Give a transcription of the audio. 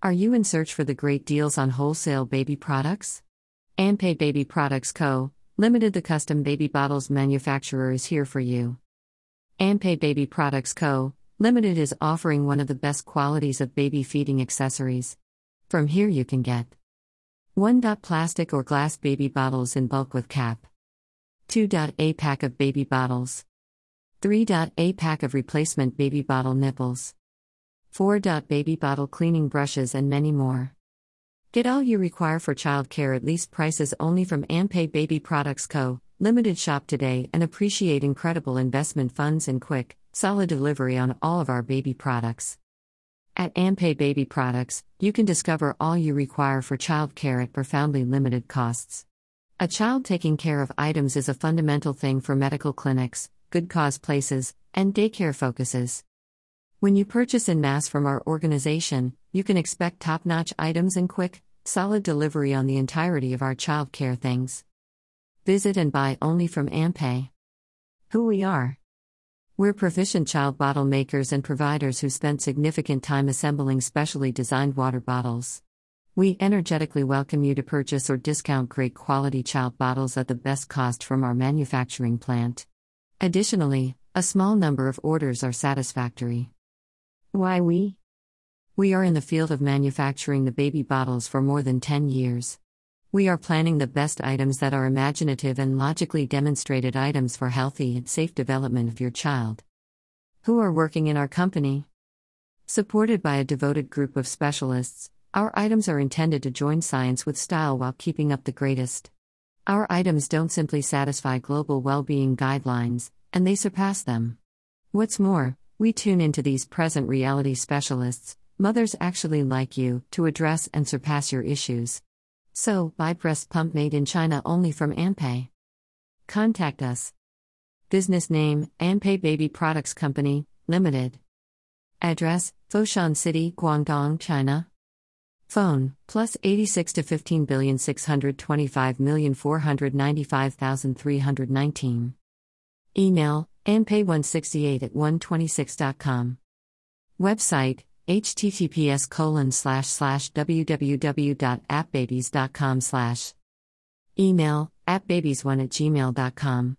Are you in search for the great deals on wholesale baby products? Ampay Baby Products Co., Limited, the custom baby bottles manufacturer, is here for you. Ampay Baby Products Co., Limited is offering one of the best qualities of baby feeding accessories. From here, you can get 1. Plastic or glass baby bottles in bulk with cap, 2. A pack of baby bottles, 3. A pack of replacement baby bottle nipples. 4. Baby bottle cleaning brushes and many more. Get all you require for childcare at least prices only from Ampay Baby Products Co. Limited shop today and appreciate incredible investment funds and quick, solid delivery on all of our baby products. At Ampay Baby Products, you can discover all you require for childcare at profoundly limited costs. A child taking care of items is a fundamental thing for medical clinics, good cause places, and daycare focuses. When you purchase in mass from our organization, you can expect top notch items and quick, solid delivery on the entirety of our child care things. Visit and buy only from Ampay. Who we are. We're proficient child bottle makers and providers who spent significant time assembling specially designed water bottles. We energetically welcome you to purchase or discount great quality child bottles at the best cost from our manufacturing plant. Additionally, a small number of orders are satisfactory. Why we? We are in the field of manufacturing the baby bottles for more than 10 years. We are planning the best items that are imaginative and logically demonstrated items for healthy and safe development of your child. Who are working in our company? Supported by a devoted group of specialists, our items are intended to join science with style while keeping up the greatest. Our items don't simply satisfy global well being guidelines, and they surpass them. What's more, we tune into these present reality specialists, mothers actually like you, to address and surpass your issues. So, buy breast pump made in China only from Ampay. Contact us. Business name Ampay Baby Products Company, Limited. Address Foshan City, Guangdong, China. Phone plus 86 to 15 billion 625 million 495,319. Email ampay168 at 126.com. Website https colon slash slash www.appbabies.com slash email appbabies1 at gmail.com